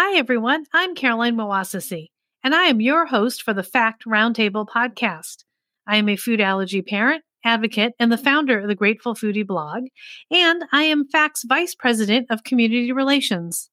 Hi, everyone. I'm Caroline Moassessi, and I am your host for the Fact Roundtable podcast. I am a food allergy parent, advocate, and the founder of the Grateful Foodie blog, and I am FACT's Vice President of Community Relations.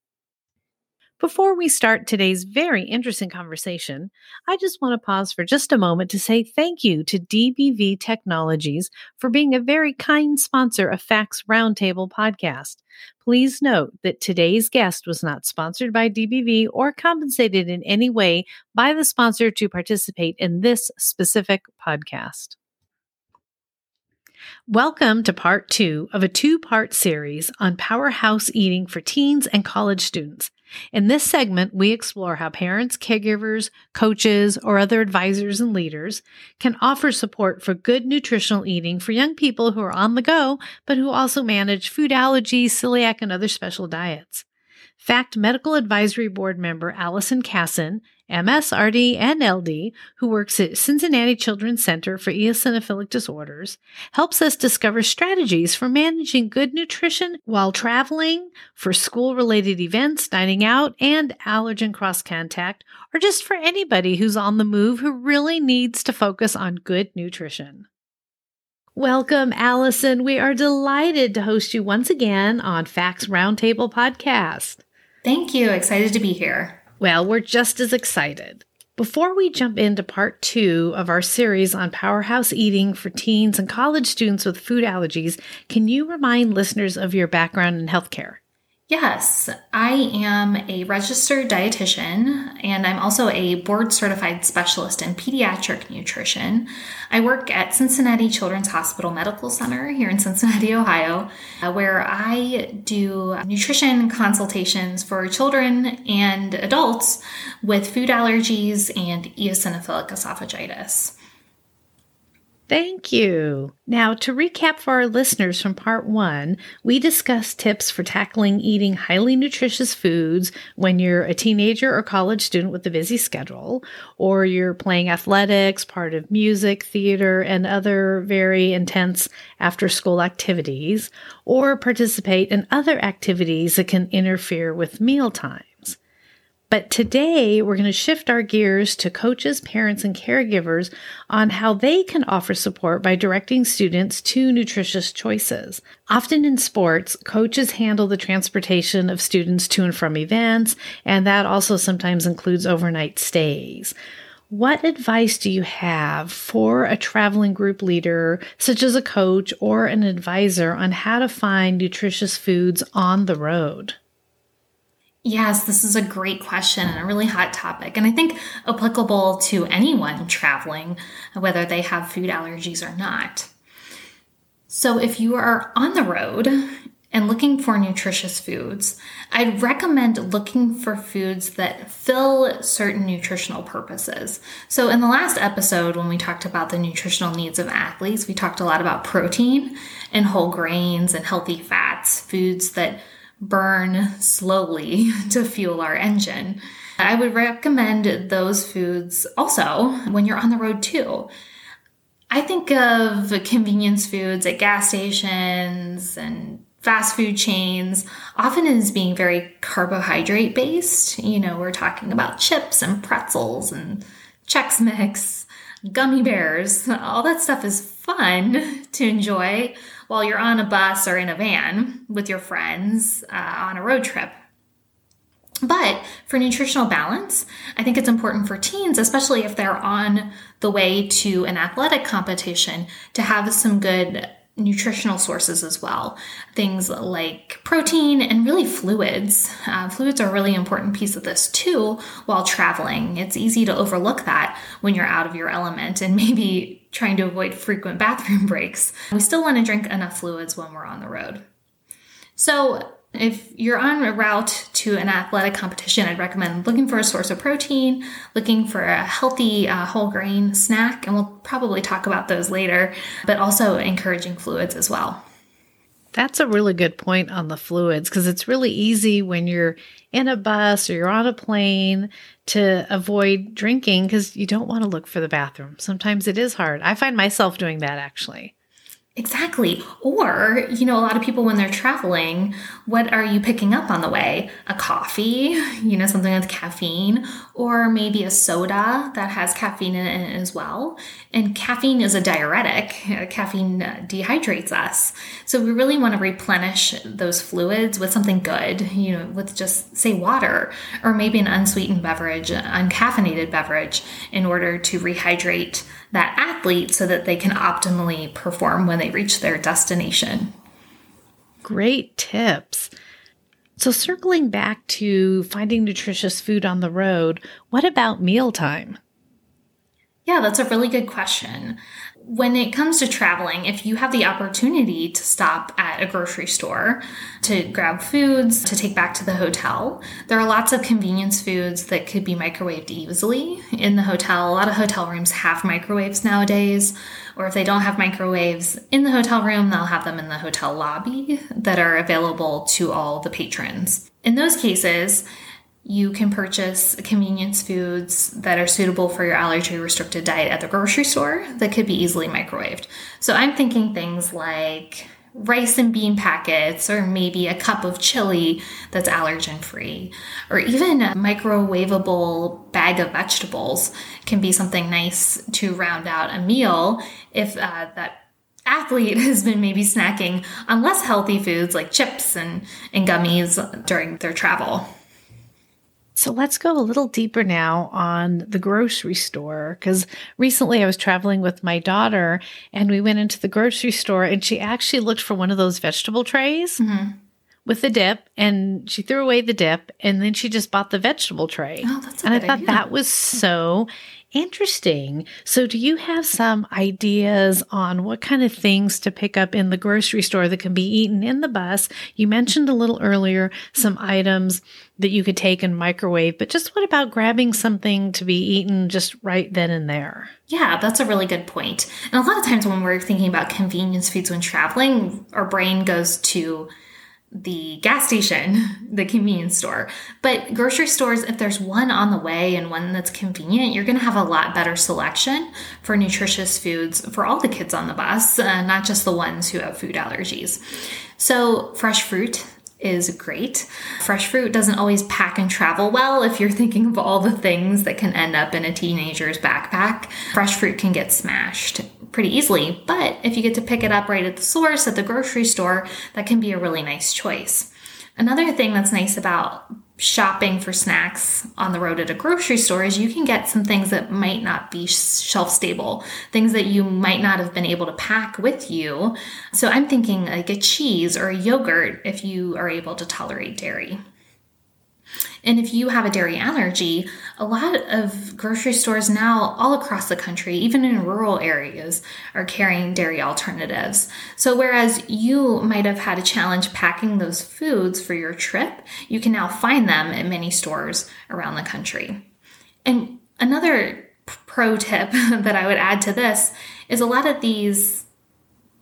Before we start today's very interesting conversation, I just want to pause for just a moment to say thank you to DBV Technologies for being a very kind sponsor of Facts Roundtable podcast. Please note that today's guest was not sponsored by DBV or compensated in any way by the sponsor to participate in this specific podcast. Welcome to part two of a two part series on powerhouse eating for teens and college students. In this segment, we explore how parents, caregivers, coaches, or other advisors and leaders can offer support for good nutritional eating for young people who are on the go, but who also manage food allergies, celiac, and other special diets. FACT Medical Advisory Board member Allison Cassin MSRD and LD, who works at Cincinnati Children's Center for Eosinophilic Disorders, helps us discover strategies for managing good nutrition while traveling, for school related events, dining out, and allergen cross contact, or just for anybody who's on the move who really needs to focus on good nutrition. Welcome, Allison. We are delighted to host you once again on Facts Roundtable podcast. Thank you. Excited to be here. Well, we're just as excited. Before we jump into part two of our series on powerhouse eating for teens and college students with food allergies, can you remind listeners of your background in healthcare? Yes, I am a registered dietitian and I'm also a board certified specialist in pediatric nutrition. I work at Cincinnati Children's Hospital Medical Center here in Cincinnati, Ohio, uh, where I do nutrition consultations for children and adults with food allergies and eosinophilic esophagitis. Thank you. Now, to recap for our listeners from part one, we discussed tips for tackling eating highly nutritious foods when you're a teenager or college student with a busy schedule, or you're playing athletics, part of music, theater, and other very intense after school activities, or participate in other activities that can interfere with mealtime. But today we're going to shift our gears to coaches, parents, and caregivers on how they can offer support by directing students to nutritious choices. Often in sports, coaches handle the transportation of students to and from events, and that also sometimes includes overnight stays. What advice do you have for a traveling group leader, such as a coach or an advisor, on how to find nutritious foods on the road? Yes, this is a great question and a really hot topic, and I think applicable to anyone traveling, whether they have food allergies or not. So, if you are on the road and looking for nutritious foods, I'd recommend looking for foods that fill certain nutritional purposes. So, in the last episode, when we talked about the nutritional needs of athletes, we talked a lot about protein and whole grains and healthy fats, foods that burn slowly to fuel our engine. I would recommend those foods also when you're on the road too. I think of convenience foods at gas stations and fast food chains often as being very carbohydrate based. You know, we're talking about chips and pretzels and Chex Mix, gummy bears. All that stuff is fun to enjoy while you're on a bus or in a van with your friends uh, on a road trip. But for nutritional balance, I think it's important for teens, especially if they're on the way to an athletic competition, to have some good nutritional sources as well. Things like protein and really fluids. Uh, fluids are a really important piece of this too while traveling. It's easy to overlook that when you're out of your element and maybe trying to avoid frequent bathroom breaks. We still want to drink enough fluids when we're on the road. So, if you're on a route to an athletic competition, I'd recommend looking for a source of protein, looking for a healthy uh, whole grain snack, and we'll probably talk about those later, but also encouraging fluids as well. That's a really good point on the fluids because it's really easy when you're in a bus or you're on a plane to avoid drinking because you don't want to look for the bathroom. Sometimes it is hard. I find myself doing that actually. Exactly. Or, you know, a lot of people when they're traveling, what are you picking up on the way? A coffee, you know, something with caffeine, or maybe a soda that has caffeine in it as well. And caffeine is a diuretic. Uh, caffeine dehydrates us. So we really want to replenish those fluids with something good, you know, with just say water or maybe an unsweetened beverage, uncaffeinated beverage in order to rehydrate that athlete so that they can optimally perform when they reach their destination. Great tips. So, circling back to finding nutritious food on the road, what about mealtime? Yeah, that's a really good question when it comes to traveling, if you have the opportunity to stop at a grocery store to grab foods to take back to the hotel, there are lots of convenience foods that could be microwaved easily in the hotel. A lot of hotel rooms have microwaves nowadays, or if they don't have microwaves in the hotel room, they'll have them in the hotel lobby that are available to all the patrons. In those cases, you can purchase convenience foods that are suitable for your allergy restricted diet at the grocery store that could be easily microwaved. So I'm thinking things like rice and bean packets, or maybe a cup of chili that's allergen free, or even a microwavable bag of vegetables can be something nice to round out a meal if uh, that athlete has been maybe snacking on less healthy foods like chips and, and gummies during their travel. So let's go a little deeper now on the grocery store because recently I was traveling with my daughter and we went into the grocery store and she actually looked for one of those vegetable trays. Mm-hmm. With the dip, and she threw away the dip, and then she just bought the vegetable tray. Oh, that's and I thought idea. that was so Interesting. So, do you have some ideas on what kind of things to pick up in the grocery store that can be eaten in the bus? You mentioned a little earlier some items that you could take and microwave, but just what about grabbing something to be eaten just right then and there? Yeah, that's a really good point. And a lot of times when we're thinking about convenience foods when traveling, our brain goes to the gas station, the convenience store. But grocery stores, if there's one on the way and one that's convenient, you're going to have a lot better selection for nutritious foods for all the kids on the bus, uh, not just the ones who have food allergies. So, fresh fruit is great. Fresh fruit doesn't always pack and travel well if you're thinking of all the things that can end up in a teenager's backpack. Fresh fruit can get smashed pretty easily, but if you get to pick it up right at the source at the grocery store, that can be a really nice choice. Another thing that's nice about shopping for snacks on the road at a grocery store is you can get some things that might not be shelf stable, things that you might not have been able to pack with you. So I'm thinking like a cheese or a yogurt if you are able to tolerate dairy. And if you have a dairy allergy, a lot of grocery stores now, all across the country, even in rural areas, are carrying dairy alternatives. So, whereas you might have had a challenge packing those foods for your trip, you can now find them at many stores around the country. And another pro tip that I would add to this is a lot of these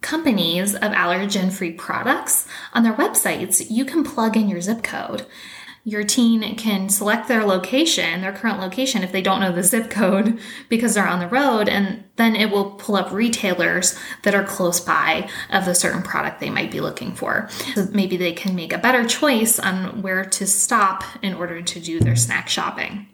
companies of allergen free products on their websites, you can plug in your zip code your teen can select their location, their current location, if they don't know the zip code because they're on the road, and then it will pull up retailers that are close by of the certain product they might be looking for. So maybe they can make a better choice on where to stop in order to do their snack shopping.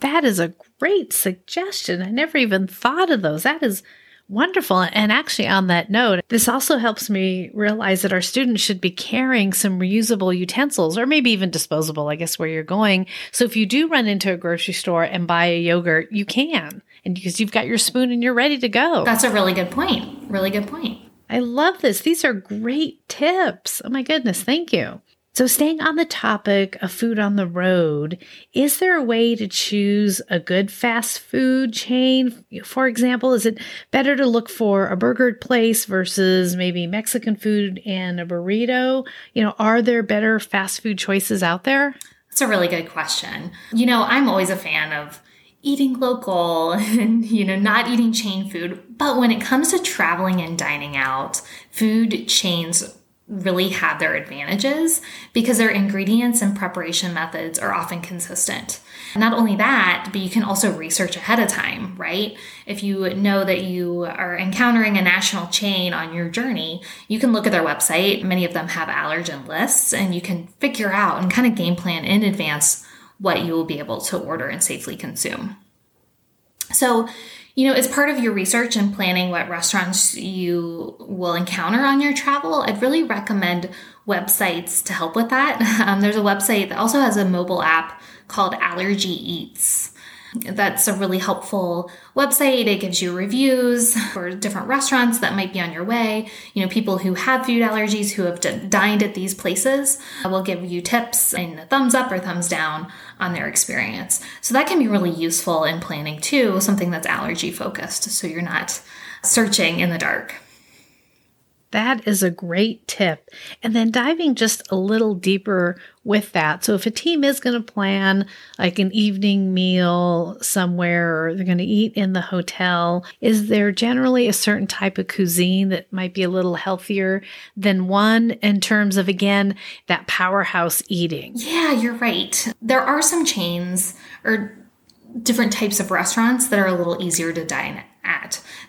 That is a great suggestion. I never even thought of those. That is Wonderful. And actually, on that note, this also helps me realize that our students should be carrying some reusable utensils or maybe even disposable, I guess, where you're going. So if you do run into a grocery store and buy a yogurt, you can. And because you've got your spoon and you're ready to go. That's a really good point. Really good point. I love this. These are great tips. Oh my goodness. Thank you. So, staying on the topic of food on the road, is there a way to choose a good fast food chain? For example, is it better to look for a burger place versus maybe Mexican food and a burrito? You know, are there better fast food choices out there? That's a really good question. You know, I'm always a fan of eating local and you know not eating chain food but when it comes to traveling and dining out food chains really have their advantages because their ingredients and preparation methods are often consistent. Not only that, but you can also research ahead of time, right? If you know that you are encountering a national chain on your journey, you can look at their website. Many of them have allergen lists, and you can figure out and kind of game plan in advance what you will be able to order and safely consume. So, you know, as part of your research and planning what restaurants you will encounter on your travel, I'd really recommend websites to help with that. Um, there's a website that also has a mobile app called AllergyEats. That's a really helpful website. It gives you reviews for different restaurants that might be on your way. You know, people who have food allergies who have dined at these places uh, will give you tips and a thumbs up or thumbs down on their experience. So that can be really useful in planning too, something that's allergy focused so you're not searching in the dark. That is a great tip. And then diving just a little deeper with that. So if a team is going to plan like an evening meal somewhere or they're going to eat in the hotel, is there generally a certain type of cuisine that might be a little healthier than one in terms of again that powerhouse eating? Yeah, you're right. There are some chains or different types of restaurants that are a little easier to dine at,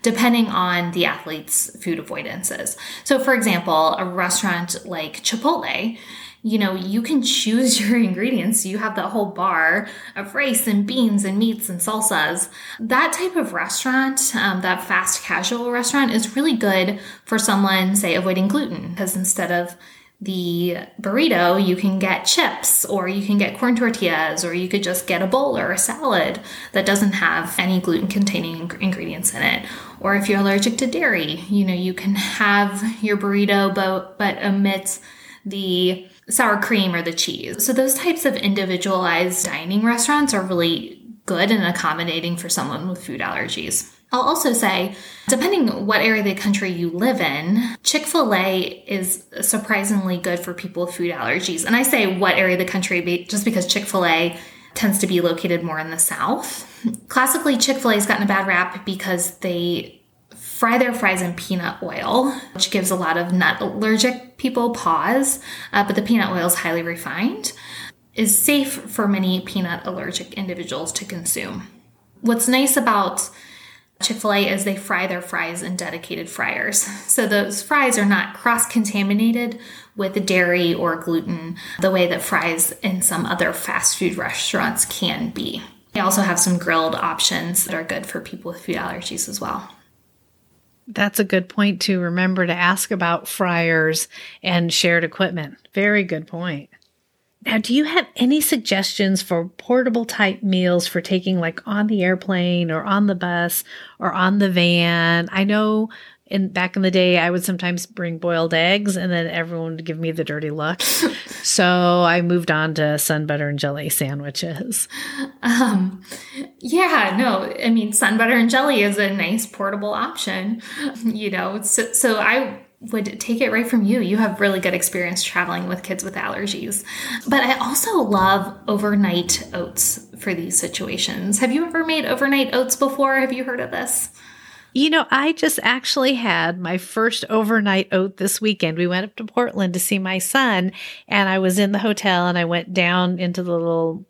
depending on the athlete's food avoidances. So, for example, a restaurant like Chipotle, you know, you can choose your ingredients. You have that whole bar of rice and beans and meats and salsas. That type of restaurant, um, that fast casual restaurant, is really good for someone, say, avoiding gluten, because instead of the burrito, you can get chips or you can get corn tortillas or you could just get a bowl or a salad that doesn't have any gluten containing ingredients in it. Or if you're allergic to dairy, you know, you can have your burrito but but omit the sour cream or the cheese. So those types of individualized dining restaurants are really good and accommodating for someone with food allergies. I'll also say, depending what area of the country you live in, Chick fil A is surprisingly good for people with food allergies. And I say what area of the country just because Chick fil A tends to be located more in the South. Classically, Chick fil A has gotten a bad rap because they fry their fries in peanut oil, which gives a lot of nut allergic people pause, uh, but the peanut oil is highly refined, is safe for many peanut allergic individuals to consume. What's nice about Chick fil A is they fry their fries in dedicated fryers. So those fries are not cross contaminated with dairy or gluten the way that fries in some other fast food restaurants can be. They also have some grilled options that are good for people with food allergies as well. That's a good point to remember to ask about fryers and shared equipment. Very good point. Now, do you have any suggestions for portable type meals for taking like on the airplane or on the bus or on the van? I know in back in the day I would sometimes bring boiled eggs and then everyone would give me the dirty look. so I moved on to sun butter and jelly sandwiches. Um yeah, no, I mean sun butter and jelly is a nice portable option. You know, so so I would take it right from you. You have really good experience traveling with kids with allergies. But I also love overnight oats for these situations. Have you ever made overnight oats before? Have you heard of this? You know, I just actually had my first overnight oat this weekend. We went up to Portland to see my son, and I was in the hotel and I went down into the little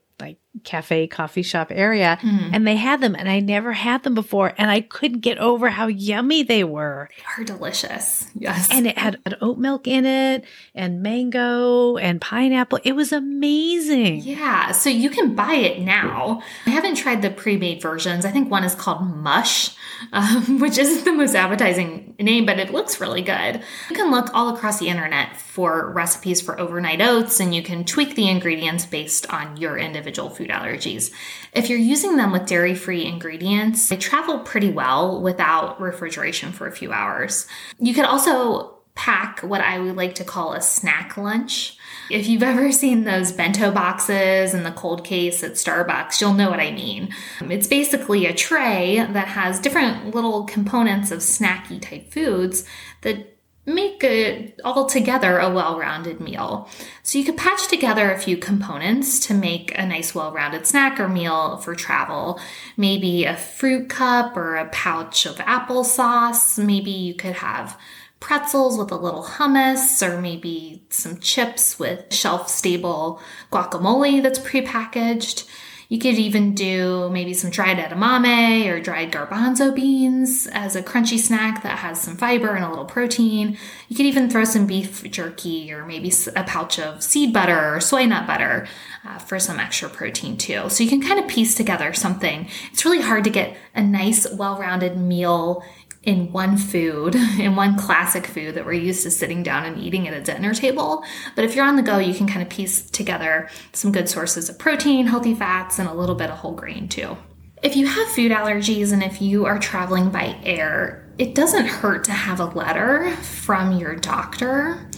cafe coffee shop area mm. and they had them and I never had them before and I couldn't get over how yummy they were. They are delicious. Yes. And it had, had oat milk in it and mango and pineapple. It was amazing. Yeah. So you can buy it now. I haven't tried the pre-made versions. I think one is called Mush, um, which isn't the most appetizing name, but it looks really good. You can look all across the internet for recipes for overnight oats and you can tweak the ingredients based on your individual food allergies. If you're using them with dairy free ingredients, they travel pretty well without refrigeration for a few hours. You could also pack what I would like to call a snack lunch. If you've ever seen those bento boxes in the cold case at Starbucks, you'll know what I mean. It's basically a tray that has different little components of snacky type foods that make it all together a well-rounded meal. So you could patch together a few components to make a nice well-rounded snack or meal for travel. Maybe a fruit cup or a pouch of applesauce. Maybe you could have pretzels with a little hummus or maybe some chips with shelf stable guacamole that's prepackaged. You could even do maybe some dried edamame or dried garbanzo beans as a crunchy snack that has some fiber and a little protein. You could even throw some beef jerky or maybe a pouch of seed butter or soy nut butter uh, for some extra protein too. So you can kind of piece together something. It's really hard to get a nice, well rounded meal in one food, in one classic food that we're used to sitting down and eating at a dinner table. But if you're on the go, you can kind of piece together some good sources of protein, healthy fats, and a little bit of whole grain too. If you have food allergies and if you are traveling by air, it doesn't hurt to have a letter from your doctor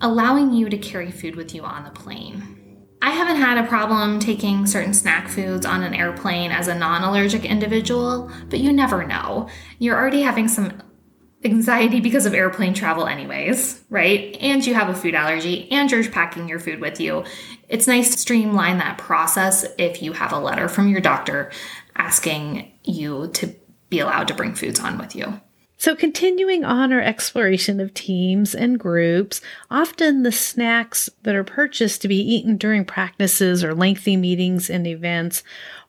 allowing you to carry food with you on the plane. I haven't had a problem taking certain snack foods on an airplane as a non allergic individual, but you never know. You're already having some anxiety because of airplane travel, anyways, right? And you have a food allergy and you're packing your food with you. It's nice to streamline that process if you have a letter from your doctor asking you to be allowed to bring foods on with you. So, continuing on our exploration of teams and groups, often the snacks that are purchased to be eaten during practices or lengthy meetings and events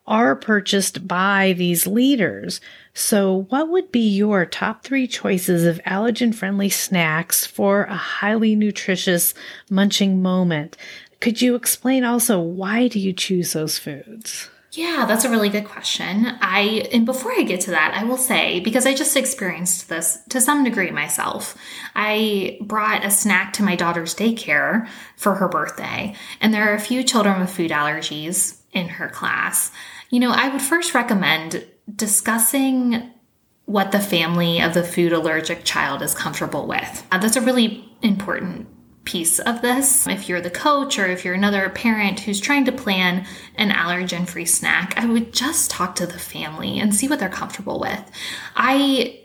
are purchased by these leaders. So, what would be your top three choices of allergen friendly snacks for a highly nutritious munching moment? Could you explain also why do you choose those foods? Yeah, that's a really good question. I and before I get to that, I will say because I just experienced this to some degree myself. I brought a snack to my daughter's daycare for her birthday, and there are a few children with food allergies in her class. You know, I would first recommend discussing what the family of the food allergic child is comfortable with. Uh, that's a really important piece of this. If you're the coach or if you're another parent who's trying to plan an allergen free snack, I would just talk to the family and see what they're comfortable with. I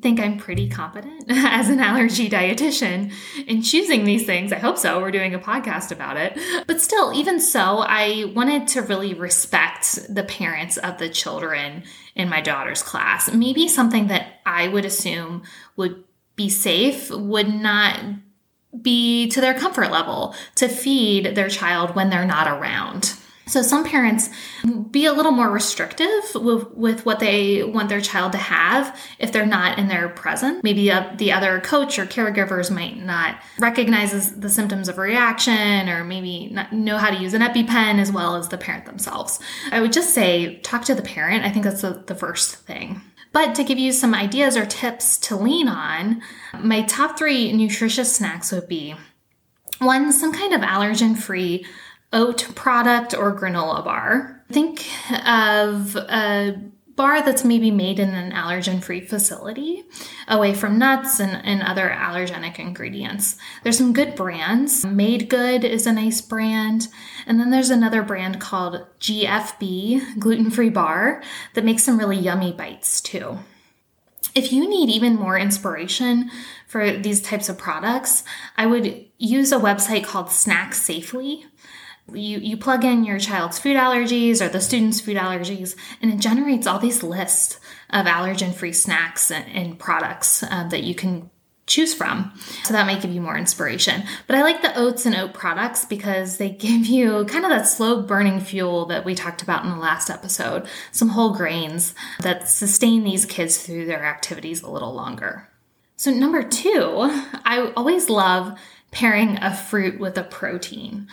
think I'm pretty competent as an allergy dietitian in choosing these things. I hope so. We're doing a podcast about it. But still, even so, I wanted to really respect the parents of the children in my daughter's class. Maybe something that I would assume would be safe would not be to their comfort level to feed their child when they're not around. So some parents be a little more restrictive with, with what they want their child to have if they're not in their presence. Maybe uh, the other coach or caregivers might not recognize the symptoms of reaction or maybe not know how to use an EpiPen as well as the parent themselves. I would just say talk to the parent. I think that's the, the first thing. But to give you some ideas or tips to lean on, my top three nutritious snacks would be one, some kind of allergen free oat product or granola bar. Think of a bar that's maybe made in an allergen free facility away from nuts and, and other allergenic ingredients. There's some good brands. MadeGood is a nice brand. And then there's another brand called GFB, gluten free bar, that makes some really yummy bites too. If you need even more inspiration for these types of products, I would use a website called SnackSafely you, you plug in your child's food allergies or the student's food allergies, and it generates all these lists of allergen free snacks and, and products uh, that you can choose from. So that might give you more inspiration. But I like the oats and oat products because they give you kind of that slow burning fuel that we talked about in the last episode, some whole grains that sustain these kids through their activities a little longer. So, number two, I always love pairing a fruit with a protein.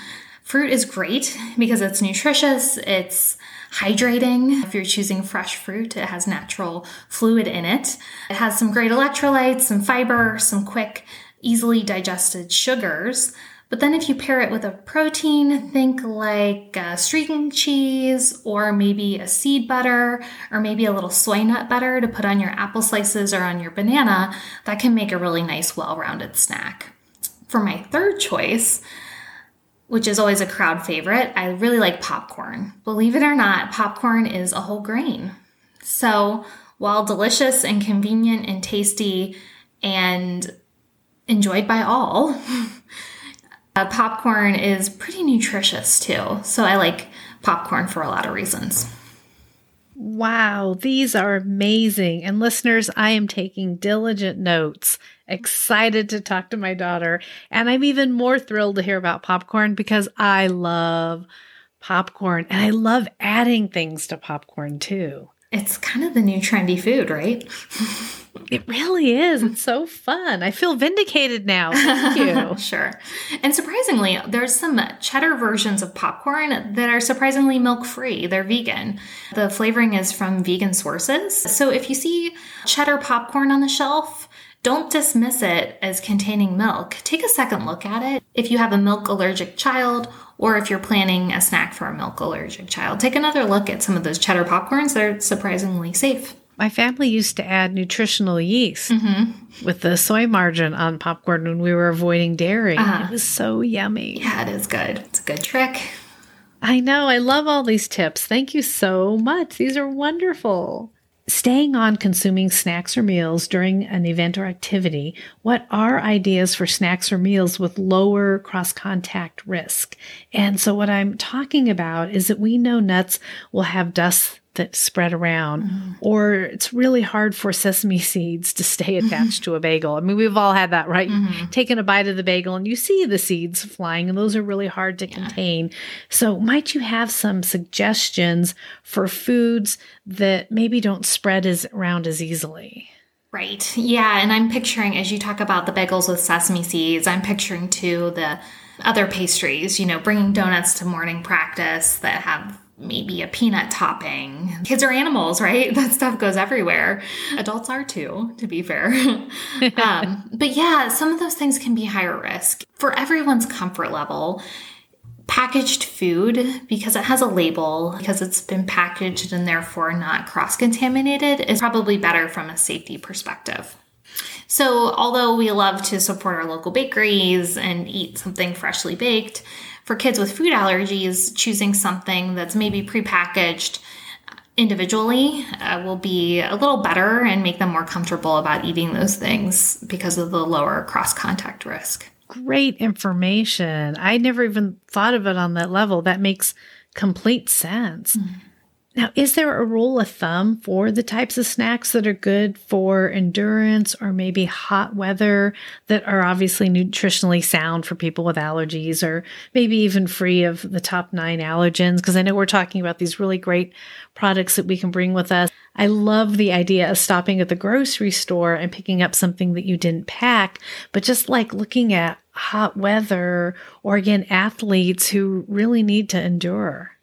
Fruit is great because it's nutritious, it's hydrating. If you're choosing fresh fruit, it has natural fluid in it. It has some great electrolytes, some fiber, some quick, easily digested sugars. But then if you pair it with a protein, think like a string cheese or maybe a seed butter or maybe a little soy nut butter to put on your apple slices or on your banana, that can make a really nice, well rounded snack. For my third choice, which is always a crowd favorite, I really like popcorn. Believe it or not, popcorn is a whole grain. So while delicious and convenient and tasty and enjoyed by all, Uh, popcorn is pretty nutritious too. So I like popcorn for a lot of reasons. Wow, these are amazing. And listeners, I am taking diligent notes, excited to talk to my daughter. And I'm even more thrilled to hear about popcorn because I love popcorn and I love adding things to popcorn too. It's kind of the new trendy food, right? It really is. It's so fun. I feel vindicated now. Thank you. sure. And surprisingly, there's some cheddar versions of popcorn that are surprisingly milk free. They're vegan. The flavoring is from vegan sources. So if you see cheddar popcorn on the shelf, don't dismiss it as containing milk. Take a second look at it. If you have a milk allergic child, or if you're planning a snack for a milk allergic child, take another look at some of those cheddar popcorns. They're surprisingly safe. My family used to add nutritional yeast mm-hmm. with the soy margin on popcorn when we were avoiding dairy. Uh-huh. It was so yummy. Yeah, it is good. It's a good trick. I know. I love all these tips. Thank you so much. These are wonderful. Staying on consuming snacks or meals during an event or activity, what are ideas for snacks or meals with lower cross contact risk? And so, what I'm talking about is that we know nuts will have dust that spread around, mm-hmm. or it's really hard for sesame seeds to stay attached to a bagel. I mean, we've all had that, right? Mm-hmm. Taking a bite of the bagel and you see the seeds flying, and those are really hard to yeah. contain. So, might you have some suggestions for foods that maybe don't spread as around as easily? Right. Yeah. And I'm picturing, as you talk about the bagels with sesame seeds, I'm picturing too the other pastries, you know, bringing donuts to morning practice that have maybe a peanut topping. Kids are animals, right? That stuff goes everywhere. Adults are too, to be fair. um, but yeah, some of those things can be higher risk. For everyone's comfort level, packaged food, because it has a label, because it's been packaged and therefore not cross contaminated, is probably better from a safety perspective. So, although we love to support our local bakeries and eat something freshly baked, for kids with food allergies, choosing something that's maybe prepackaged individually uh, will be a little better and make them more comfortable about eating those things because of the lower cross contact risk. Great information. I never even thought of it on that level. That makes complete sense. Mm-hmm. Now, is there a rule of thumb for the types of snacks that are good for endurance or maybe hot weather that are obviously nutritionally sound for people with allergies or maybe even free of the top nine allergens? Because I know we're talking about these really great products that we can bring with us. I love the idea of stopping at the grocery store and picking up something that you didn't pack, but just like looking at hot weather or again, athletes who really need to endure.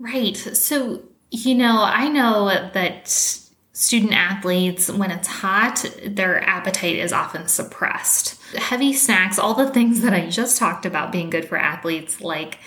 Right. So, you know, I know that student athletes, when it's hot, their appetite is often suppressed. Heavy snacks, all the things that I just talked about being good for athletes, like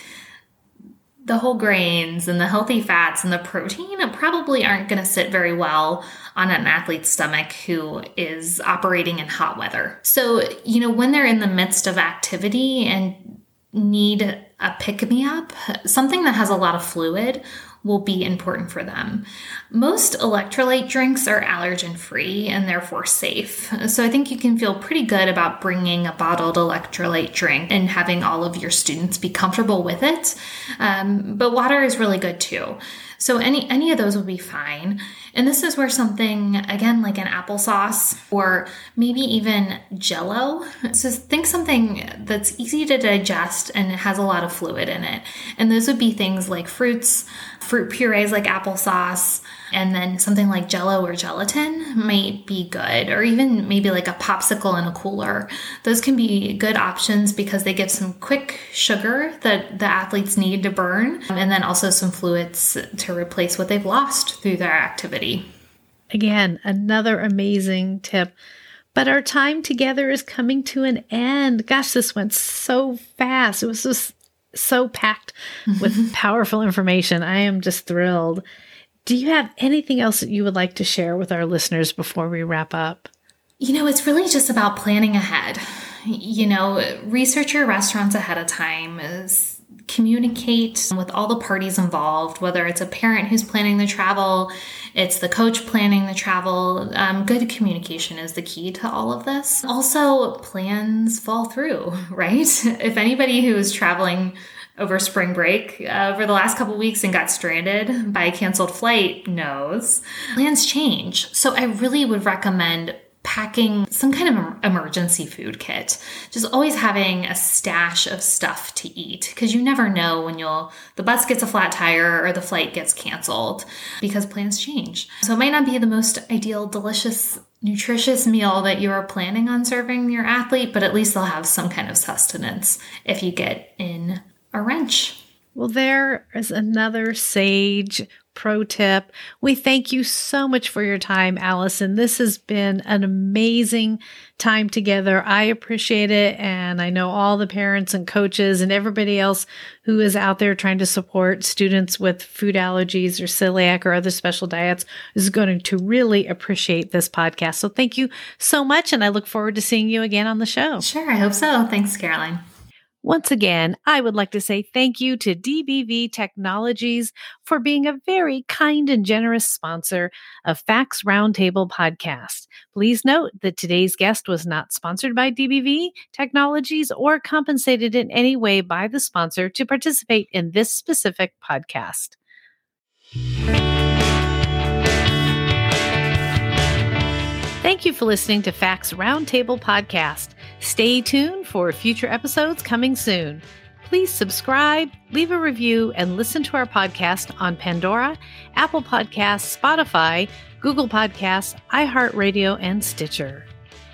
the whole grains and the healthy fats and the protein probably aren't going to sit very well on an athlete's stomach who is operating in hot weather. So, you know, when they're in the midst of activity and need a pick me up, something that has a lot of fluid will be important for them. Most electrolyte drinks are allergen free and therefore safe. So I think you can feel pretty good about bringing a bottled electrolyte drink and having all of your students be comfortable with it. Um, but water is really good too. So any any of those would be fine. And this is where something again like an applesauce or maybe even jello. So think something that's easy to digest and has a lot of fluid in it. And those would be things like fruits, fruit purees like applesauce, and then something like jello or gelatin might be good, or even maybe like a popsicle in a cooler. Those can be good options because they give some quick sugar that the athletes need to burn, and then also some fluids to replace what they've lost through their activity. Again, another amazing tip. But our time together is coming to an end. Gosh, this went so fast. It was just so packed with powerful information. I am just thrilled. Do you have anything else that you would like to share with our listeners before we wrap up? You know, it's really just about planning ahead. You know, research your restaurants ahead of time is communicate with all the parties involved, whether it's a parent who's planning the travel, it's the coach planning the travel. Um, good communication is the key to all of this. Also, plans fall through, right? if anybody who is traveling over spring break uh, over the last couple weeks and got stranded by a canceled flight knows plans change. So I really would recommend packing some kind of emergency food kit. Just always having a stash of stuff to eat because you never know when you'll the bus gets a flat tire or the flight gets canceled because plans change. So it might not be the most ideal delicious nutritious meal that you are planning on serving your athlete, but at least they'll have some kind of sustenance if you get in a wrench. Well, there is another sage pro tip. We thank you so much for your time, Allison. This has been an amazing time together. I appreciate it. And I know all the parents and coaches and everybody else who is out there trying to support students with food allergies or celiac or other special diets is going to really appreciate this podcast. So thank you so much. And I look forward to seeing you again on the show. Sure. I hope so. Thanks, Caroline. Once again, I would like to say thank you to DBV Technologies for being a very kind and generous sponsor of Facts Roundtable podcast. Please note that today's guest was not sponsored by DBV Technologies or compensated in any way by the sponsor to participate in this specific podcast. Thank you for listening to Facts Roundtable podcast. Stay tuned for future episodes coming soon. Please subscribe, leave a review, and listen to our podcast on Pandora, Apple Podcasts, Spotify, Google Podcasts, iHeartRadio, and Stitcher.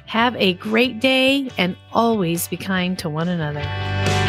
Have a great day and always be kind to one another.